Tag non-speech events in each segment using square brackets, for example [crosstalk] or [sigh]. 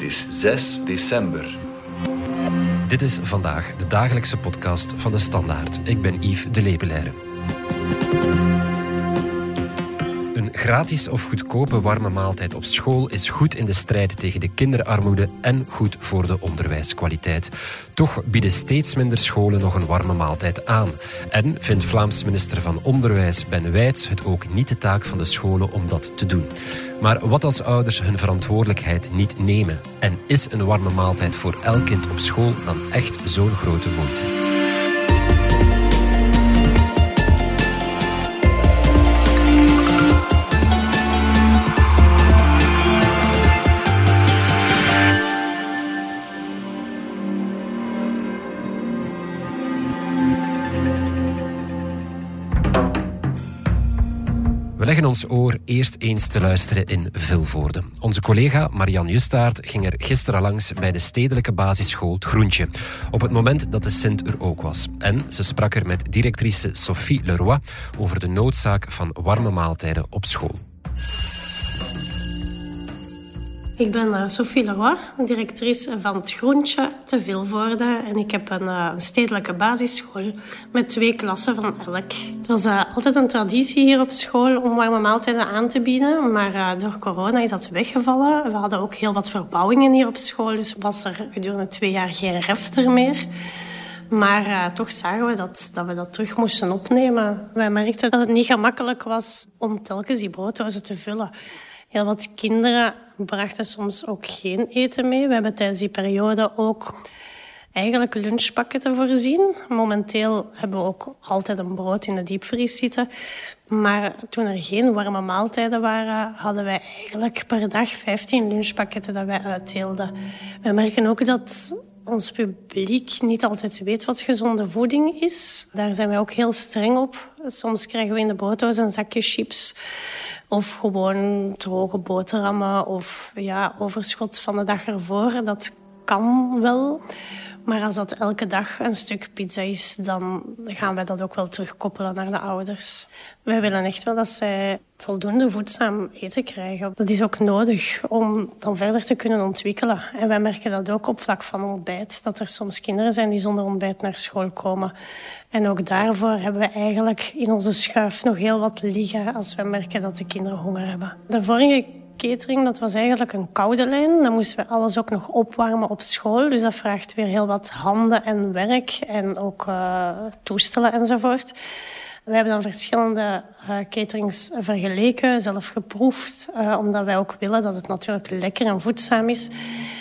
Het is 6 december. Dit is vandaag de dagelijkse podcast van de Standaard. Ik ben Yves de Lepelaire. Gratis of goedkope warme maaltijd op school is goed in de strijd tegen de kinderarmoede en goed voor de onderwijskwaliteit. Toch bieden steeds minder scholen nog een warme maaltijd aan. En vindt Vlaams minister van Onderwijs Ben Wijts het ook niet de taak van de scholen om dat te doen. Maar wat als ouders hun verantwoordelijkheid niet nemen? En is een warme maaltijd voor elk kind op school dan echt zo'n grote moeite? Ons oor eerst eens te luisteren in Vilvoorde. Onze collega Marian Justaert ging er gisteren langs bij de stedelijke basisschool Groentje. Op het moment dat de Sint er ook was. En ze sprak er met directrice Sophie Leroy over de noodzaak van warme maaltijden op school. Ik ben uh, Sophie Leroy, directrice van het Groentje te Vilvoorde. En ik heb een, uh, stedelijke basisschool met twee klassen van elk. Het was uh, altijd een traditie hier op school om warme maaltijden aan te bieden. Maar door corona is dat weggevallen. We hadden ook heel wat verbouwingen hier op school. Dus was er gedurende twee jaar geen refter meer. Maar toch zagen we dat, dat we dat terug moesten opnemen. Wij merkten dat het niet gemakkelijk was om telkens die brooddozen te vullen. Heel wat kinderen brachten soms ook geen eten mee. We hebben tijdens die periode ook eigenlijk lunchpakketten voorzien. Momenteel hebben we ook altijd een brood in de diepvries zitten. Maar toen er geen warme maaltijden waren, hadden wij eigenlijk per dag 15 lunchpakketten dat wij uitdeelden. We merken ook dat ons publiek niet altijd weet wat gezonde voeding is. Daar zijn wij ook heel streng op. Soms krijgen we in de brooddoos een zakje chips of gewoon droge boterhammen of ja, overschot van de dag ervoor. Dat kan wel. Maar als dat elke dag een stuk pizza is, dan gaan wij dat ook wel terugkoppelen naar de ouders. Wij willen echt wel dat zij voldoende voedzaam eten krijgen. Dat is ook nodig om dan verder te kunnen ontwikkelen. En wij merken dat ook op vlak van ontbijt. Dat er soms kinderen zijn die zonder ontbijt naar school komen. En ook daarvoor hebben we eigenlijk in onze schuif nog heel wat liggen als we merken dat de kinderen honger hebben. De vorige catering, dat was eigenlijk een koude lijn. Dan moesten we alles ook nog opwarmen op school. Dus dat vraagt weer heel wat handen en werk en ook uh, toestellen enzovoort. We hebben dan verschillende uh, caterings vergeleken, zelf geproefd, uh, omdat wij ook willen dat het natuurlijk lekker en voedzaam is.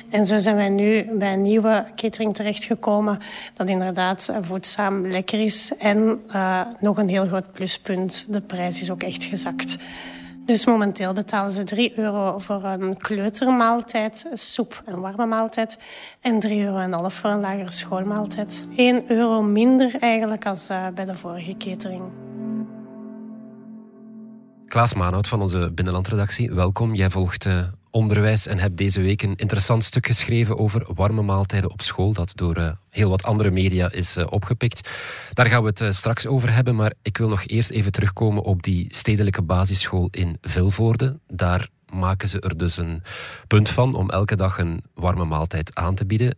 En zo zijn wij nu bij een nieuwe catering terechtgekomen dat inderdaad voedzaam lekker is en nog een heel groot pluspunt, de prijs is ook echt gezakt. Dus momenteel betalen ze 3 euro voor een kleutermaaltijd, soep en warme maaltijd. En 3,5 euro voor een lagere schoolmaaltijd. 1 euro minder eigenlijk als uh, bij de vorige catering. Klaas Maanhout van onze binnenlandredactie, welkom. Jij volgt uh, onderwijs en hebt deze week een interessant stuk geschreven over warme maaltijden op school, dat door uh, heel wat andere media is uh, opgepikt. Daar gaan we het uh, straks over hebben, maar ik wil nog eerst even terugkomen op die stedelijke basisschool in Vilvoorde. Daar maken ze er dus een punt van om elke dag een warme maaltijd aan te bieden.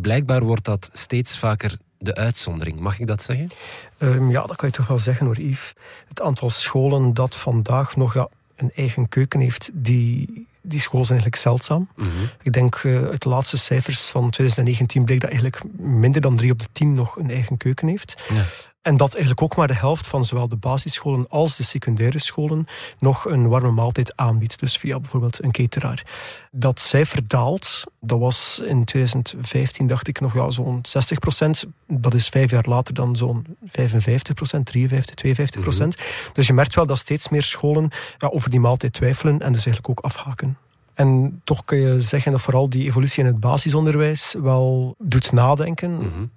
Blijkbaar wordt dat steeds vaker de uitzondering. Mag ik dat zeggen? Um, ja, dat kan je toch wel zeggen hoor, Yves. Het aantal scholen dat vandaag nog een eigen keuken heeft, die, die scholen zijn eigenlijk zeldzaam. Mhm. Ik denk uh, uit de laatste cijfers van 2019 bleek dat eigenlijk minder dan 3 op de 10 nog een eigen keuken heeft. Ja. En dat eigenlijk ook maar de helft van zowel de basisscholen als de secundaire scholen nog een warme maaltijd aanbiedt. Dus via bijvoorbeeld een cateraar. Dat cijfer daalt. Dat was in 2015, dacht ik, nog ja, zo'n 60 procent. Dat is vijf jaar later dan zo'n 55 procent, 53, 52 procent. Mm-hmm. Dus je merkt wel dat steeds meer scholen ja, over die maaltijd twijfelen en dus eigenlijk ook afhaken. En toch kun je zeggen dat vooral die evolutie in het basisonderwijs wel doet nadenken. Mm-hmm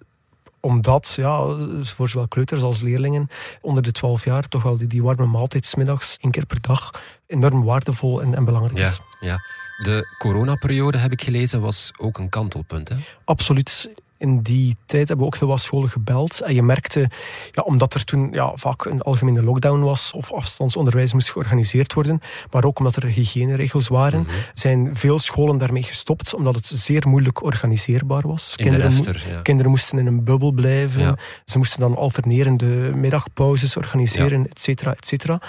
omdat, ja, voor zowel kleuters als leerlingen onder de 12 jaar toch wel die, die warme maaltijd smiddags één keer per dag enorm waardevol en, en belangrijk is. Ja, ja. De coronaperiode, heb ik gelezen, was ook een kantelpunt. Hè? Absoluut. In die tijd hebben we ook heel wat scholen gebeld. En je merkte, ja, omdat er toen ja, vaak een algemene lockdown was of afstandsonderwijs moest georganiseerd worden, maar ook omdat er hygiëneregels waren, mhm. zijn veel scholen daarmee gestopt, omdat het zeer moeilijk organiseerbaar was. Kinderen, kinderen moesten in een bubbel blijven. Ze moesten dan alternerende middagpauzes organiseren, ja. et cetera, et cetera.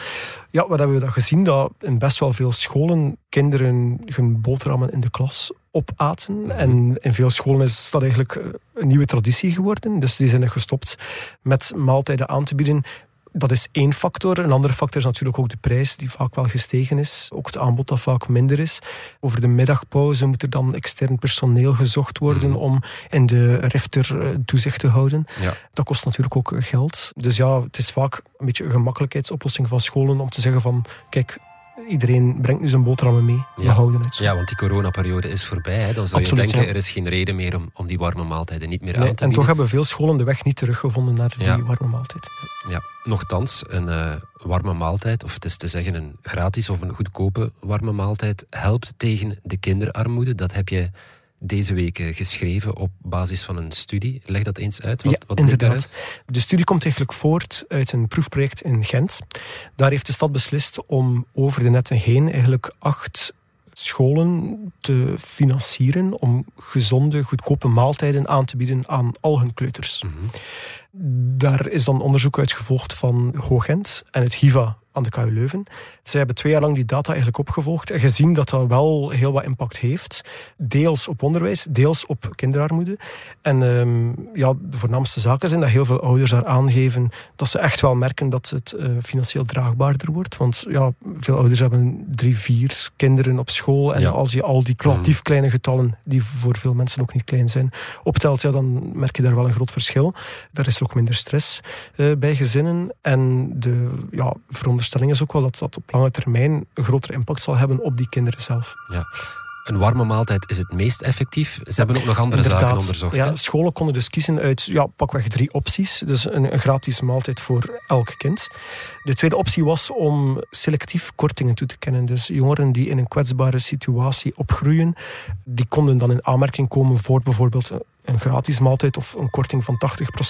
Ja, wat hebben we dan gezien? Dat in best wel veel scholen kinderen hun boterhammen in de klas opaten. En in veel scholen is dat eigenlijk eh, een nieuwe traditie geworden. Dus die zijn er gestopt met maaltijden aan te bieden dat is één factor. Een andere factor is natuurlijk ook de prijs, die vaak wel gestegen is. Ook het aanbod dat vaak minder is. Over de middagpauze moet er dan extern personeel gezocht worden mhm. om in de rifter eh, toezicht te houden. Ja. Dat kost natuurlijk ook geld. Dus ja, het is vaak een beetje een gemakkelijkheidsoplossing van scholen om te zeggen van, kijk, iedereen brengt nu zijn boterhammen mee. We houden het zo. Ja, want die coronaperiode is voorbij. Hè. Dan zou je denken, er is geen reden meer om, om die warme maaltijden niet meer aan te bieden. En toch hebben veel scholen de weg niet teruggevonden naar die warme maaltijd. Ja, nochtans, een uh, warme maaltijd, of het is te zeggen een gratis of een goedkope warme maaltijd, helpt tegen de kinderarmoede. Dat heb je deze week eh, geschreven op basis van een studie. Leg dat eens uit. Wat, ja, wat inderdaad. De studie komt eigenlijk voort uit een proefproject in Gent. Daar heeft de stad beslist om over de netten heen eigenlijk acht scholen te financieren om gezonde, goedkope maaltijden aan te bieden aan al hun kleuters. Mhm. Daar is dan onderzoek uit gevolgd van Hoogent en het HIVA aan de KU Leuven. Zij hebben twee jaar lang die data eigenlijk opgevolgd en gezien dat dat wel heel wat impact heeft. Deels op onderwijs, deels op kinderarmoede. En um, ja, de voornaamste zaken zijn dat heel veel ouders daar aangeven dat ze echt wel merken dat het uh, financieel draagbaarder wordt. Want ja, veel ouders hebben drie, vier kinderen op school. En als je al die relatief mhm. kleine getallen, die voor veel mensen ook niet klein zijn, optelt, ja, dan merk je daar wel een groot verschil. Daar is ook minder stress uh, bij gezinnen. En de ja, veronderstelling is ook wel dat dat op lange termijn een grotere impact zal hebben op die kinderen zelf. Ja. Een warme maaltijd is het meest effectief. Ze hebben ook nog andere zaken onderzocht. Ja, scholen konden dus kiezen uit ja, pakweg drie opties. Dus een, een, gratis maaltijd voor elk kind. De tweede optie was om selectief kortingen toe te kennen. Dus jongeren die in een kwetsbare situatie opgroeien, die konden dan in aanmerking komen voor bijvoorbeeld een gratis maaltijd of een korting van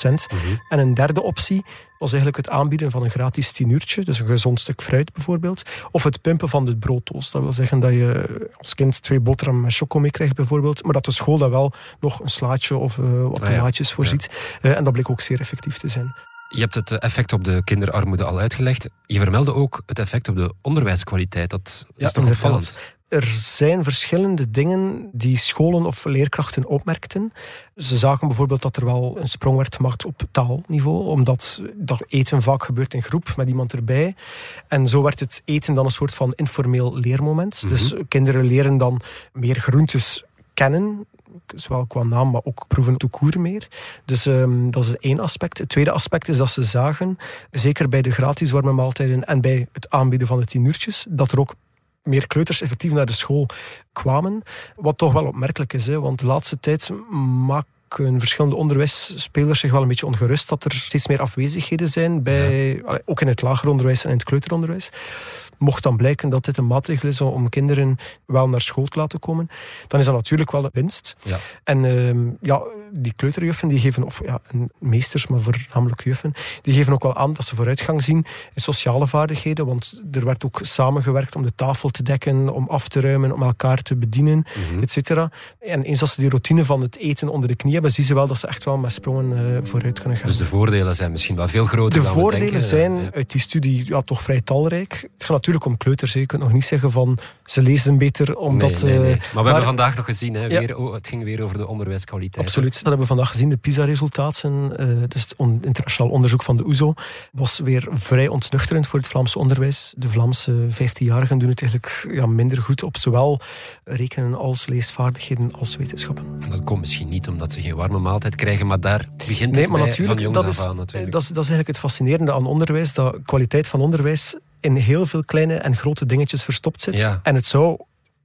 80%. Mm En een derde optie was eigenlijk het aanbieden van een gratis tienuurtje, dus een gezond stuk fruit bijvoorbeeld, of het pimpen van de broodtoast. Dat wil zeggen dat je als kind twee boterhammen met choco mee krijgt bijvoorbeeld, maar dat de school daar wel nog een slaatje of uh, wat ah, tomaatjes voorziet. Ja. Uh, en dat bleek ook zeer effectief te zijn. Je hebt het effect op de kinderarmoede al uitgelegd. Je vermeldde ook het effect op de onderwijskwaliteit. Dat is ja, toch opvallend? Er zijn verschillende dingen die scholen of leerkrachten opmerkten. Ze zagen bijvoorbeeld dat er wel een sprong werd gemaakt op taalniveau, omdat dat eten vaak gebeurt in groep met iemand erbij. En zo werd het eten dan een soort van informeel leermoment. Mhm. Dus kinderen leren dan meer groentes kennen, zowel qua naam, maar ook proeven toekoer meer. Dus um, dat is één aspect. Het tweede aspect is dat ze zagen, zeker bij de gratis warme maaltijden en bij het aanbieden van de tien uurtjes, dat er ook meer kleuters effectief naar de school kwamen. Wat toch wel opmerkelijk is, hè, want de laatste tijd maken verschillende onderwijsspelers zich wel een beetje ongerust dat er steeds meer afwezigheden zijn, bij, ook in het lager onderwijs en in het kleuteronderwijs. Mocht dan blijken dat dit een maatregel is om kinderen wel naar school te laten komen, dan is dat natuurlijk wel een winst. Ja. En uh, ja, die kleuterjuffen die geven, of ja, meesters, maar voornamelijk juffen, die geven ook wel aan dat ze vooruitgang zien in sociale vaardigheden. Want er werd ook samengewerkt om de tafel te dekken, om af te ruimen, om elkaar te bedienen, mm et cetera. En eens als ze die routine van het eten onder de knie hebben, zien ze wel dat ze echt wel met sprongen uh, vooruit kunnen gaan. Dus de voordelen zijn misschien wel veel groter de dan De voordelen zijn uit die studie ja, toch vrij talrijk. Het gaat natuurlijk om kleuters. Je kunt nog niet zeggen van ze lezen beter omdat... Nee, nee, nee. Maar we hebben vandaag nog gezien, hè, weer, oh, het ging weer over de onderwijskwaliteit. Absoluut dat hebben we vandaag gezien. De PISA-resultaten, uh, dus het internationaal onderzoek van de OESO, e was weer vrij ontsnuchterend voor het Vlaamse onderwijs. De Vlaamse 15-jarigen doen het eigenlijk ja, minder goed op zowel rekenen als leesvaardigheden als wetenschappen. En dat komt misschien niet omdat ze geen warme maaltijd krijgen, maar daar begint het maar natuurlijk, van jongs dat is, aan natuurlijk. Dat is, dat is eigenlijk het fascinerende aan onderwijs, dat kwaliteit van onderwijs in heel veel kleine en grote dingetjes verstopt zit. Ja. En het zou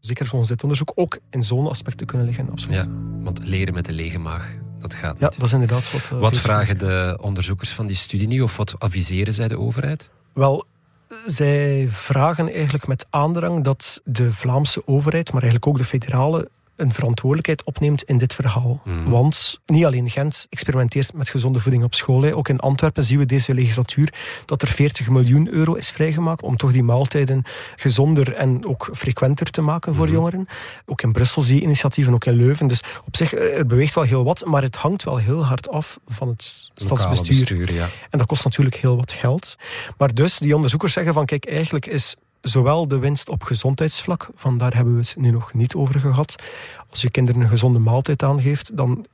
zeker volgens dit onderzoek ook in zo'n aspecten kunnen liggen. Absoluut. Ja, want leren met de lege maag, dat gaat Ja, dat is inderdaad wat... Uh, wat vragen de onderzoekers van die studie nu, of wat adviseren zij de overheid? Wel, zij vragen eigenlijk met aandrang dat de Vlaamse overheid, maar eigenlijk ook de federale een verantwoordelijkheid opneemt in dit verhaal. Mhm. Want niet alleen Gent experimenteert met gezonde voeding op school. Ook in Antwerpen zien we deze legislatuur dat er 40 miljoen euro is vrijgemaakt om toch die maaltijden gezonder en ook frequenter te maken voor Mhm. jongeren. Ook in Brussel zie je initiatieven, ook in Leuven. Dus op zich, eh, er beweegt wel heel wat, maar het hangt wel heel hard af van het stadsbestuur. bestuur, ja. En dat kost natuurlijk heel wat geld. Maar dus, die onderzoekers zeggen van, kijk, eigenlijk is zowel de winst op gezondheidsvlak, van daar hebben we het nu nog niet over gehad. Als je kinderen een gezonde maaltijd aangeeft, dan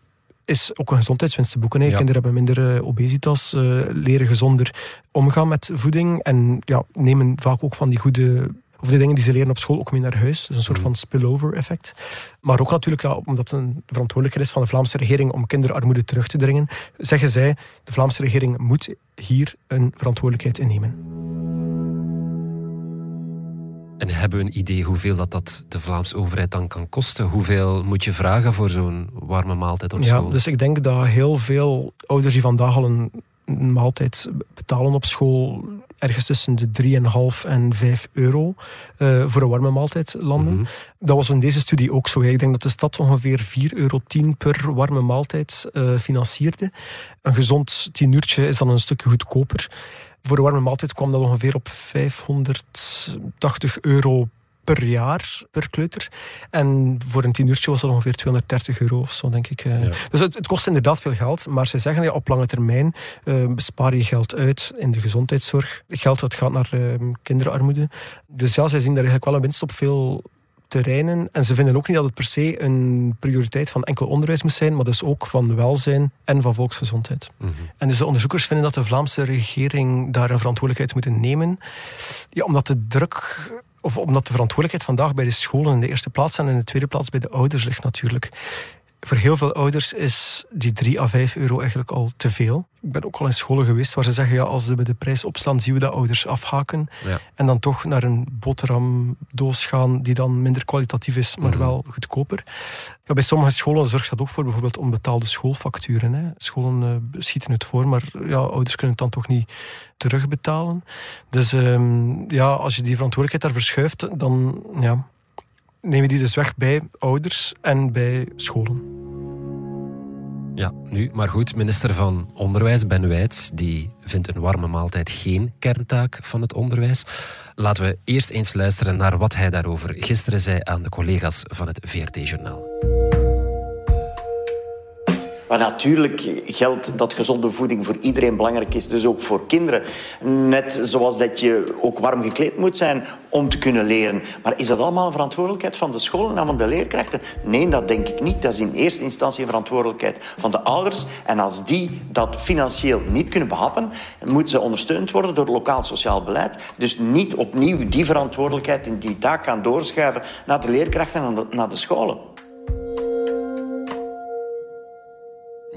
is ook een gezondheidswinst te boeken. Ja. Kinderen hebben minder eh, obesitas, eh, leren gezonder omgaan met voeding en ja, nemen vaak ook van die goede of de dingen die ze leren op school ook mee naar huis. Dus een soort Mhm. van spillover effect. Maar ook natuurlijk, ja, omdat het een verantwoordelijkheid is van de Vlaamse regering om kinderarmoede terug te dringen, zeggen zij, de Vlaamse regering moet hier een verantwoordelijkheid innemen. En hebben we een idee hoeveel dat, dat de Vlaamse overheid dan kan kosten? Hoeveel moet je vragen voor zo'n warme maaltijd op Ja, school? dus ik denk dat heel veel ouders die vandaag al een maaltijd betalen op school ergens tussen de 3,5 en 5 euro eh, voor een warme maaltijd landen. Mhm. Dat was in deze studie ook zo. Ik denk dat de stad ongeveer 4,10 euro per warme maaltijd eh, financierde. Een gezond tienuurtje is dan een stukje goedkoper. Voor een warme maaltijd kwam dat ongeveer op 580 euro per jaar per kleuter. En voor een tienuurtje was dat ongeveer 230 euro of zo, denk ik. eh. Ja. Dus het, het kost inderdaad veel geld, maar ze zeggen ja, op lange termijn eh, bespaar je geld uit in de gezondheidszorg. Geld dat gaat naar eh, kinderarmoede. Dus ja, zij zien daar eigenlijk wel een winst op veel terreinen. En ze vinden ook niet dat het per se een prioriteit van enkel onderwijs moet zijn, maar dus ook van welzijn en van volksgezondheid. Mhm. En dus de onderzoekers vinden dat de Vlaamse regering daar een verantwoordelijkheid moet nemen. Ja, omdat de druk, of omdat de verantwoordelijkheid vandaag bij de scholen in de eerste plaats en in de tweede plaats bij de ouders ligt natuurlijk. Voor heel veel ouders is die 3 à 5 euro eigenlijk al te veel. Ik ben ook al in scholen geweest waar ze zeggen, ja, als we de prijs opslaan, zien we dat ouders afhaken. Ja. En dan toch naar een boterhamdoos gaan die dan minder kwalitatief is, maar Mhm. wel goedkoper. Ja, bij sommige scholen zorgt dat ook voor bijvoorbeeld onbetaalde schoolfacturen. Hè. Scholen eh, schieten het voor, maar ja, ouders kunnen het dan toch niet terugbetalen. Dus ehm, ja, als je die verantwoordelijkheid daar verschuift, dan ja, neem je die dus weg bij ouders en bij scholen. Ja, nu, maar goed, minister van Onderwijs Ben Wijts, die vindt een warme maaltijd geen kerntaak van het onderwijs. Laten we eerst eens luisteren naar wat hij daarover gisteren zei aan de collega's van het VRT-journaal. Maar natuurlijk geldt dat gezonde voeding voor iedereen belangrijk is, dus ook voor kinderen. Net zoals dat je ook warm gekleed moet zijn om te kunnen leren. Maar is dat allemaal een verantwoordelijkheid van de scholen en van de leerkrachten? Nee, dat denk ik niet. Dat is in eerste instantie een verantwoordelijkheid van de ouders. En als die dat financieel niet kunnen behappen, moeten ze ondersteund worden door lokaal sociaal beleid. Dus niet opnieuw die verantwoordelijkheid en die taak gaan doorschuiven naar de leerkrachten en naar de scholen.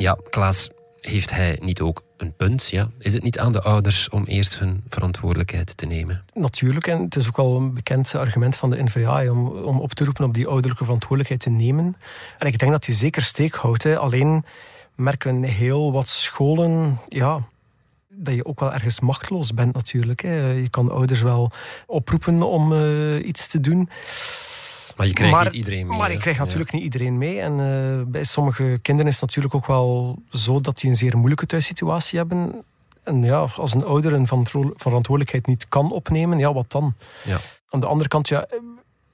Ja, Klaas, heeft hij niet ook een punt? Ja? Is het niet aan de ouders om eerst hun verantwoordelijkheid te nemen? Natuurlijk, en het is ook wel een bekend argument van de NVA om, om op te roepen op die ouderlijke verantwoordelijkheid te nemen. En ik denk dat die zeker steek houdt. Alleen merken heel wat scholen, ja, dat je ook wel ergens machteloos bent natuurlijk. Je kan ouders wel oproepen om eh, iets te doen. Maar je krijgt maar, niet iedereen mee. Maar ik krijg Ja. natuurlijk niet iedereen mee. En eh, bij sommige kinderen is het natuurlijk ook wel zo dat die een zeer moeilijke thuissituatie hebben. En ja, als een ouder een verantwo- verantwoordelijkheid niet kan opnemen, ja, wat dan? Ja. Aan de andere kant, ja,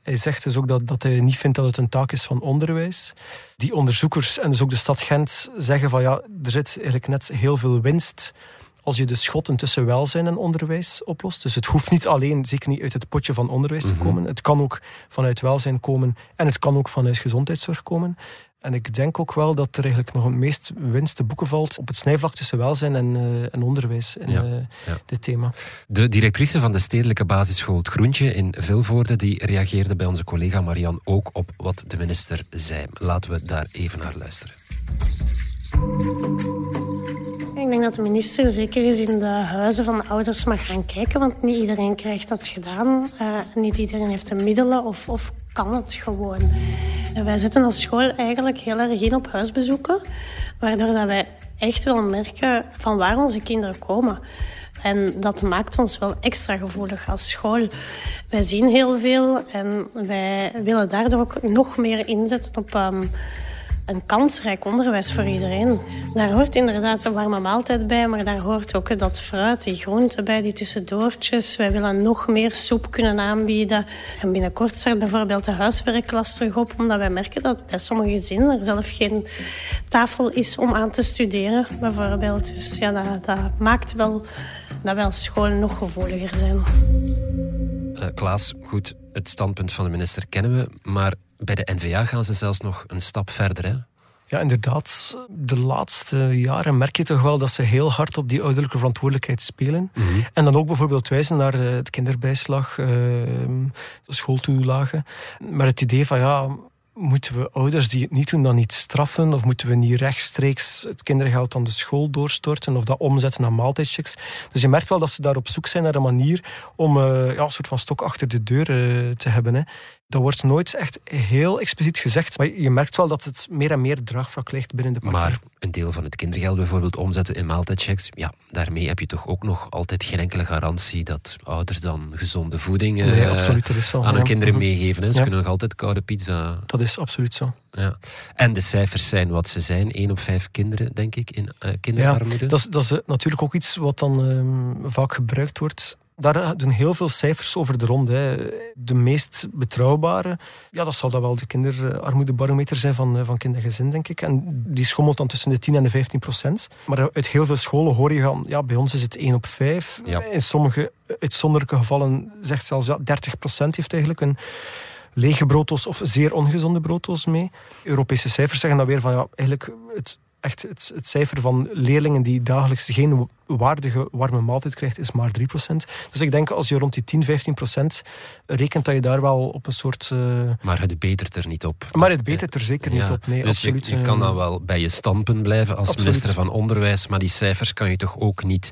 hij zegt dus ook dat, dat hij niet vindt dat het een taak is van onderwijs. Die onderzoekers en dus ook de stad Gent zeggen van ja, er zit eigenlijk net heel veel winst als je de schotten tussen welzijn en onderwijs oplost. Dus het hoeft niet alleen, zeker niet uit het potje van onderwijs te komen. Het kan ook vanuit welzijn komen en het kan ook vanuit gezondheidszorg komen. En ik denk ook wel dat er eigenlijk nog het meest winst te boeken valt op het snijvlak tussen welzijn en, eh, en onderwijs in Ja, eh, ja. dit thema. De directrice van de stedelijke basisschool Het Groentje in Vilvoorde die reageerde bij onze collega Marian ook op wat de minister zei. Laten we daar even naar luisteren. Ik denk dat de minister zeker eens in de huizen van de ouders mag gaan kijken, want niet iedereen krijgt dat gedaan. Eh, niet iedereen heeft de middelen of, of kan het gewoon. En wij zitten als school eigenlijk heel erg in op huisbezoeken, waardoor dat wij echt wel merken van waar onze kinderen komen. En dat maakt ons wel extra gevoelig als school. Wij zien heel veel en wij willen daardoor ook nog meer inzetten op um, een kansrijk onderwijs voor iedereen. Daar hoort inderdaad een warme maaltijd bij, maar daar hoort ook dat fruit, die groenten bij, die tussendoortjes. Wij willen nog meer soep kunnen aanbieden. En binnenkort start bijvoorbeeld de huiswerkklas terug op, omdat wij merken dat bij sommige gezinnen er zelf geen tafel is om aan te studeren, bijvoorbeeld. Dus ja, dat, maakt wel dat wij als school nog gevoeliger zijn. Uh, Klaas, goed, het standpunt van de minister kennen we, maar bij de NVA gaan ze zelfs nog een stap verder. Hè? Ja, inderdaad. De laatste jaren merk je toch wel dat ze heel hard op die ouderlijke verantwoordelijkheid spelen. Mm -hmm. En dan ook bijvoorbeeld wijzen naar de eh, kinderbijslag, uh, de schooltoelagen. Maar het idee van ja, moeten we ouders die het niet doen dan niet straffen? Of moeten we niet rechtstreeks het kindergeld aan de school doorstorten? Of dat omzetten naar maaltijdchecks? Dus je merkt wel dat ze daar op zoek zijn naar een manier om uh, ja, een soort van stok achter de deur uh, te hebben. Hè. Dat wordt nooit echt heel expliciet gezegd, maar je merkt wel dat het meer en meer draagvlak ligt binnen de partij. Maar een deel van het kindergeld bijvoorbeeld omzetten in maaltijdchecks, ja, daarmee heb je toch ook nog altijd geen enkele garantie dat ouders dan gezonde voeding nee, uh, absoluut, zo, aan ja. hun kinderen meegeven. Hè. Ze ja. kunnen nog altijd koude pizza. Dat is absoluut zo. Ja. En de cijfers zijn wat ze zijn. 1 op 5 kinderen, denk ik, in uh, kinderarmoede. Ja, dat, is, dat is natuurlijk ook iets wat dan um, vaak gebruikt wordt daar doen heel veel cijfers over de ronde. Hè. De meest betrouwbare, ja, dat zal dan wel de kinderarmoedebarometer zijn van, van kindergezin, denk ik. En die schommelt dan tussen de 10 en de 15 procent. Maar uit heel veel scholen hoor je van, ja, bij ons is het 1 op 5. Ja. In sommige uitzonderlijke gevallen zegt zelfs, ja, 30 procent heeft eigenlijk een lege brooddoos of zeer ongezonde brooddoos mee. Europese cijfers zeggen dan weer van, ja, eigenlijk het echt het, het, cijfer van leerlingen die dagelijks geen waardige warme maaltijd krijgt, is maar 3%. Dus ik denk als je rond die 10, 15% rekent, dat je daar wel op een soort... Uh... Maar het betert er niet op. Maar het betert er zeker ja, niet op, nee, dus absoluut. Je, je, kan dan wel bij je standpunt blijven als absoluut. minister van Onderwijs, maar die cijfers kan je toch ook niet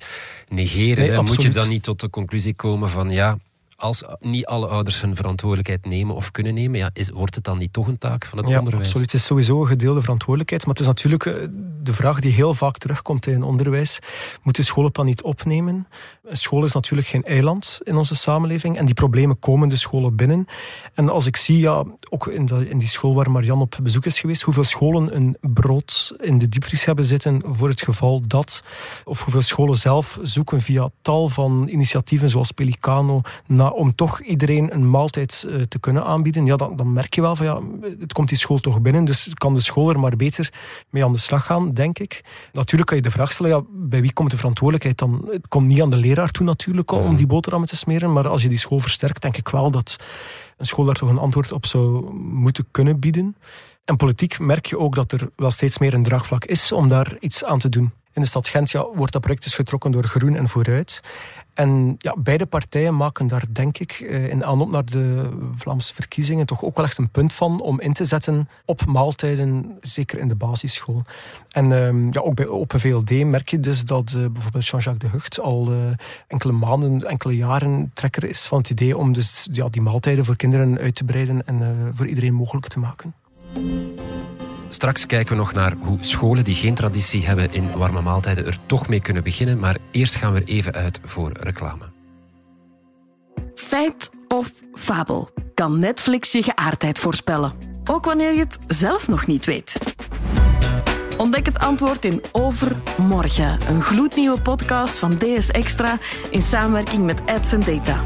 negeren. Nee, Moet je dan niet tot de conclusie komen van ja, als niet alle ouders hun verantwoordelijkheid nemen of kunnen nemen, ja, is, wordt het dan niet toch een taak van het ja, onderwijs? Absoluut, het is sowieso een gedeelde verantwoordelijkheid. Maar het is natuurlijk de vraag die heel vaak terugkomt in onderwijs. Moeten scholen het dan niet opnemen? Een school is natuurlijk geen eiland in onze samenleving. En die problemen komen de scholen binnen. En als ik zie, ja, ook in, de, in die school waar Marianne op bezoek is geweest, hoeveel scholen een brood in de diepvries hebben zitten voor het geval dat. Of hoeveel scholen zelf zoeken via tal van initiatieven zoals Pelicano naar om toch iedereen een maaltijd uh, te kunnen aanbieden, ja, dan, dan, merk je wel van ja, het komt die school toch binnen, dus kan de school er maar beter mee aan de slag gaan, denk ik. Natuurlijk kan je de vraag stellen, ja, bij wie komt de verantwoordelijkheid dan? Het komt niet aan de leraar toe natuurlijk om Mhm. die boterhammen te smeren, maar als je die school versterkt, denk ik wel dat een school daar toch een antwoord op zou moeten kunnen bieden. En politiek merk je ook dat er wel steeds meer een draagvlak is om daar iets aan te doen. In de stad Gent ja, wordt dat project dus getrokken door Groen en Vooruit. En ja, beide partijen maken daar, denk ik, in aanloop naar de Vlaamse verkiezingen toch ook wel echt een punt van om in te zetten op maaltijden, zeker in de basisschool. En um, ja, ook bij Open VLD merk je dus dat uh, bijvoorbeeld Jean-Jacques de Hucht al uh, enkele maanden, enkele jaren trekker is van het idee om dus ja, die maaltijden voor kinderen uit te breiden en voor iedereen mogelijk te maken. Straks kijken we nog naar hoe scholen die geen traditie hebben in warme maaltijden er toch mee kunnen beginnen. Maar eerst gaan we even uit voor reclame. Feit of fabel? Kan Netflix je geaardheid voorspellen? Ook wanneer je het zelf nog niet weet. Ontdek het antwoord in Overmorgen, een gloednieuwe podcast van DS Extra in samenwerking met Ads Data.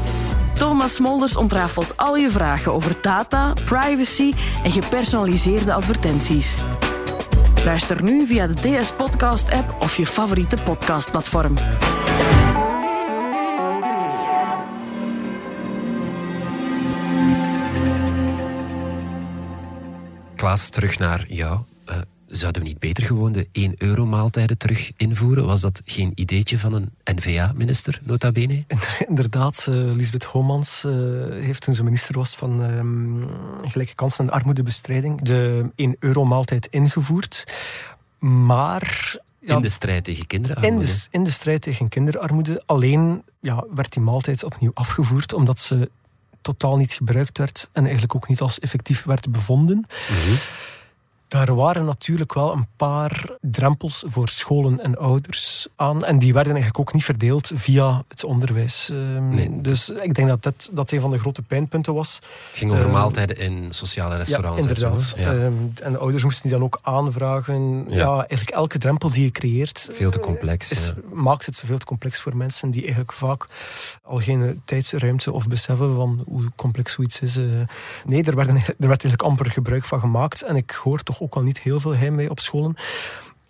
Thomas Molders ontrafelt al je vragen over data, privacy en gepersonaliseerde advertenties. Luister nu via de DS Podcast app of je favoriete podcastplatform. Klaas, terug naar jou. Zouden we niet beter gewoon de 1 euro maaltijden terug invoeren? Was dat geen ideetje van een N-VA-minister, nota bene? [laughs] Inderdaad, uh, Lisbeth Homans uh, heeft toen ze minister was van um, gelijke kansen en armoedebestrijding de 1 euro maaltijd ingevoerd. Maar... Ja, in de strijd tegen kinderarmoede? In de, in de strijd tegen kinderarmoede. Alleen ja, werd die maaltijd opnieuw afgevoerd, omdat ze totaal niet gebruikt werd en eigenlijk ook niet als effectief werd bevonden. Mm -hmm. Daar waren natuurlijk wel een paar drempels voor scholen en ouders aan. En die werden eigenlijk ook niet verdeeld via het onderwijs. Ehm, dus ik denk dat dat, dat een van de grote pijnpunten was. Het ging over ehm, maaltijden in sociale restaurants. Ja, inderdaad. En, ehm, en de ouders moesten die dan ook aanvragen. Ja. eigenlijk elke drempel die je creëert... Veel te complex. Is, Maakt het veel te complex voor mensen die eigenlijk vaak al geen tijdsruimte of beseffen van hoe complex zoiets is. Eh. nee, er, werden, er werd eigenlijk amper gebruik van gemaakt. En ik hoor toch ook al niet heel veel heimwee op scholen.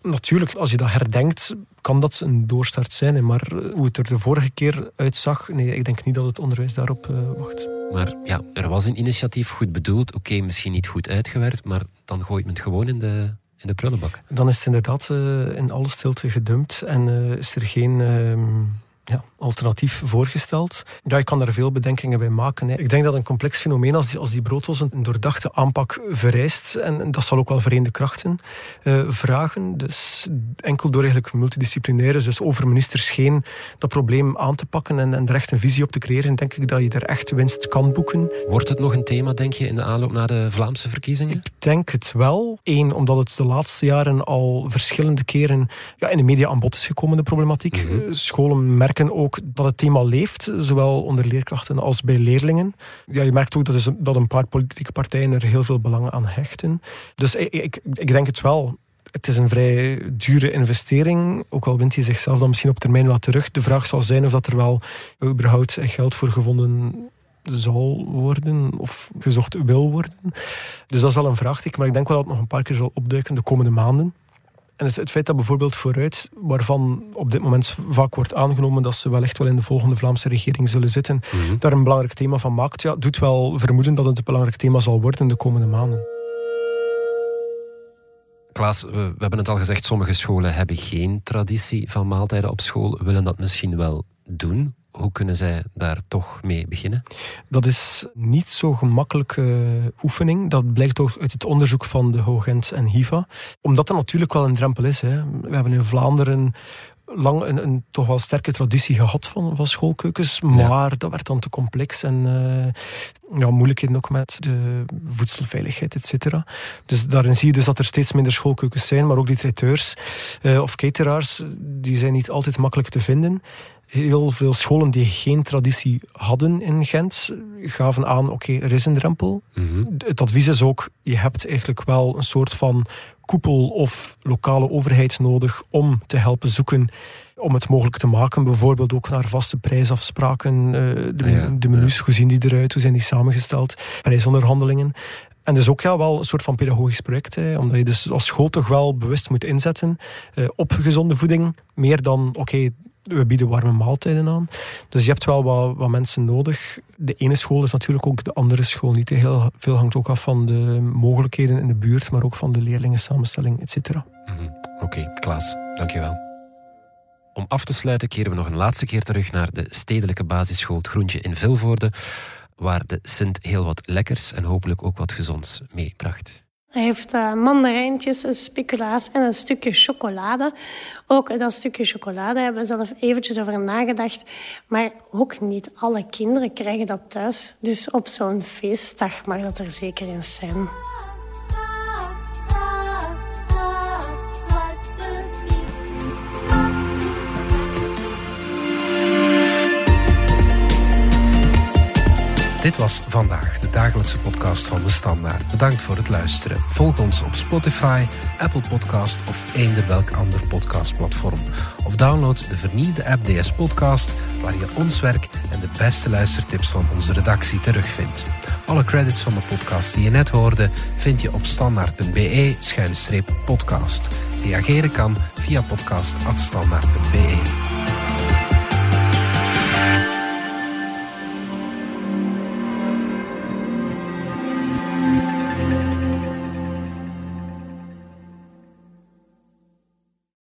Natuurlijk, als je dat herdenkt, kan dat een doorstart zijn. Maar eh, hoe het er de vorige keer uitzag, nee, ik denk niet dat het onderwijs daarop uh, wacht. Maar ja, er was een initiatief goed bedoeld. Oké, misschien niet goed uitgewerkt, maar dan gooit men het gewoon in de, in de prullenbak. Dan is het inderdaad uh, in alle stilte gedumpt en is er geen ehm, ja, alternatief voorgesteld. Ja, je kan daar veel bedenkingen bij maken. Hè. Ik denk dat een complex fenomeen als die, als die een doordachte aanpak vereist. En, dat zal ook wel verenigde krachten uh, vragen. Dus enkel door eigenlijk multidisciplinaire, dus over ministers heen, dat probleem aan te pakken en, en er echt een visie op te creëren, denk ik dat je er echt winst kan boeken. Wordt het nog een thema, denk je, in de aanloop naar de Vlaamse verkiezingen? Ik denk het wel. Eén, omdat het de laatste jaren al verschillende keren ja, in de media aan bod is gekomen, de problematiek. Mhm. Scholen merken ook dat het thema leeft, zowel onder leerkrachten als bij leerlingen. Ja, je merkt ook dat, is, dat een paar politieke partijen er heel veel belang aan hechten. Dus ik, ik, denk het wel. Het is een vrij dure investering, ook al wint hij zichzelf dan misschien op termijn wat terug. De vraag zal zijn of dat er wel überhaupt geld voor gevonden zal worden of gezocht wil worden. Dus dat is wel een vraagteken, maar ik denk wel dat het nog een paar keer zal opduiken de komende maanden. En het, het, feit dat bijvoorbeeld vooruit, waarvan op dit moment vaak wordt aangenomen dat ze wellicht wel in de volgende Vlaamse regering zullen zitten, mhm. daar een belangrijk thema van maakt, ja, doet wel vermoeden dat het een belangrijk thema zal worden in de komende maanden. Klaas, we, we hebben het al gezegd, sommige scholen hebben geen traditie van maaltijden op school, willen dat misschien wel doen. Hoe kunnen zij daar toch mee beginnen? Dat is niet zo gemakkelijke oefening. Dat blijkt ook uit het onderzoek van de Hoogent en HIVA. Omdat dat natuurlijk wel een drempel is. Hè. We hebben in Vlaanderen lang een, een, toch wel sterke traditie gehad van, van schoolkeukens. Maar dat werd dan te complex en uh, ja, moeilijkheden ook met de voedselveiligheid, et cetera. Dus daarin zie je dus dat er steeds minder schoolkeukens zijn, maar ook die traiteurs uh, of cateraars, die zijn niet altijd makkelijk te vinden heel veel scholen die geen traditie hadden in Gent gaven aan, oké, er is een drempel. Mhm. Het advies is ook, je hebt eigenlijk wel een soort van koepel of lokale overheid nodig om te helpen zoeken om het mogelijk te maken. Bijvoorbeeld ook naar vaste prijsafspraken, uh, de, de, menus, hoe zien die eruit, hoe zijn die samengesteld, prijsonderhandelingen. En dus ook ja, wel een soort van pedagogisch project, hè, omdat je dus als school toch wel bewust moet inzetten uh, op gezonde voeding, meer dan, oké, we bieden warme maaltijden aan. Dus je hebt wel wat, wat, mensen nodig. De ene school is natuurlijk ook de andere school niet. Heel veel hangt ook af van de mogelijkheden in de buurt, maar ook van de leerlingen samenstelling, et cetera. Mhm. Oké, Klaas, dankjewel. Om af te sluiten keren we nog een laatste keer terug naar de stedelijke basisschool Het Groentje in Vilvoorde, waar de Sint heel wat lekkers en hopelijk ook wat gezonds meebracht. Hij heeft uh, mandarijntjes, een speculaas en een stukje chocolade. Ook dat stukje chocolade hebben we zelf eventjes over nagedacht. Maar ook niet alle kinderen krijgen dat thuis. Dus op zo'n feestdag mag dat er zeker eens zijn. Dit was vandaag de dagelijkse podcast van de Standaard. Bedankt voor het luisteren. Volg ons op Spotify, Apple Podcast of eender welk ander podcastplatform. Of download de vernieuwde app DS Podcast, waar je ons werk en de beste luistertips van onze redactie terugvindt. Alle credits van de podcast die je net hoorde vind je op standaard.be-podcast. Reageren kan via podcast.standaard.be.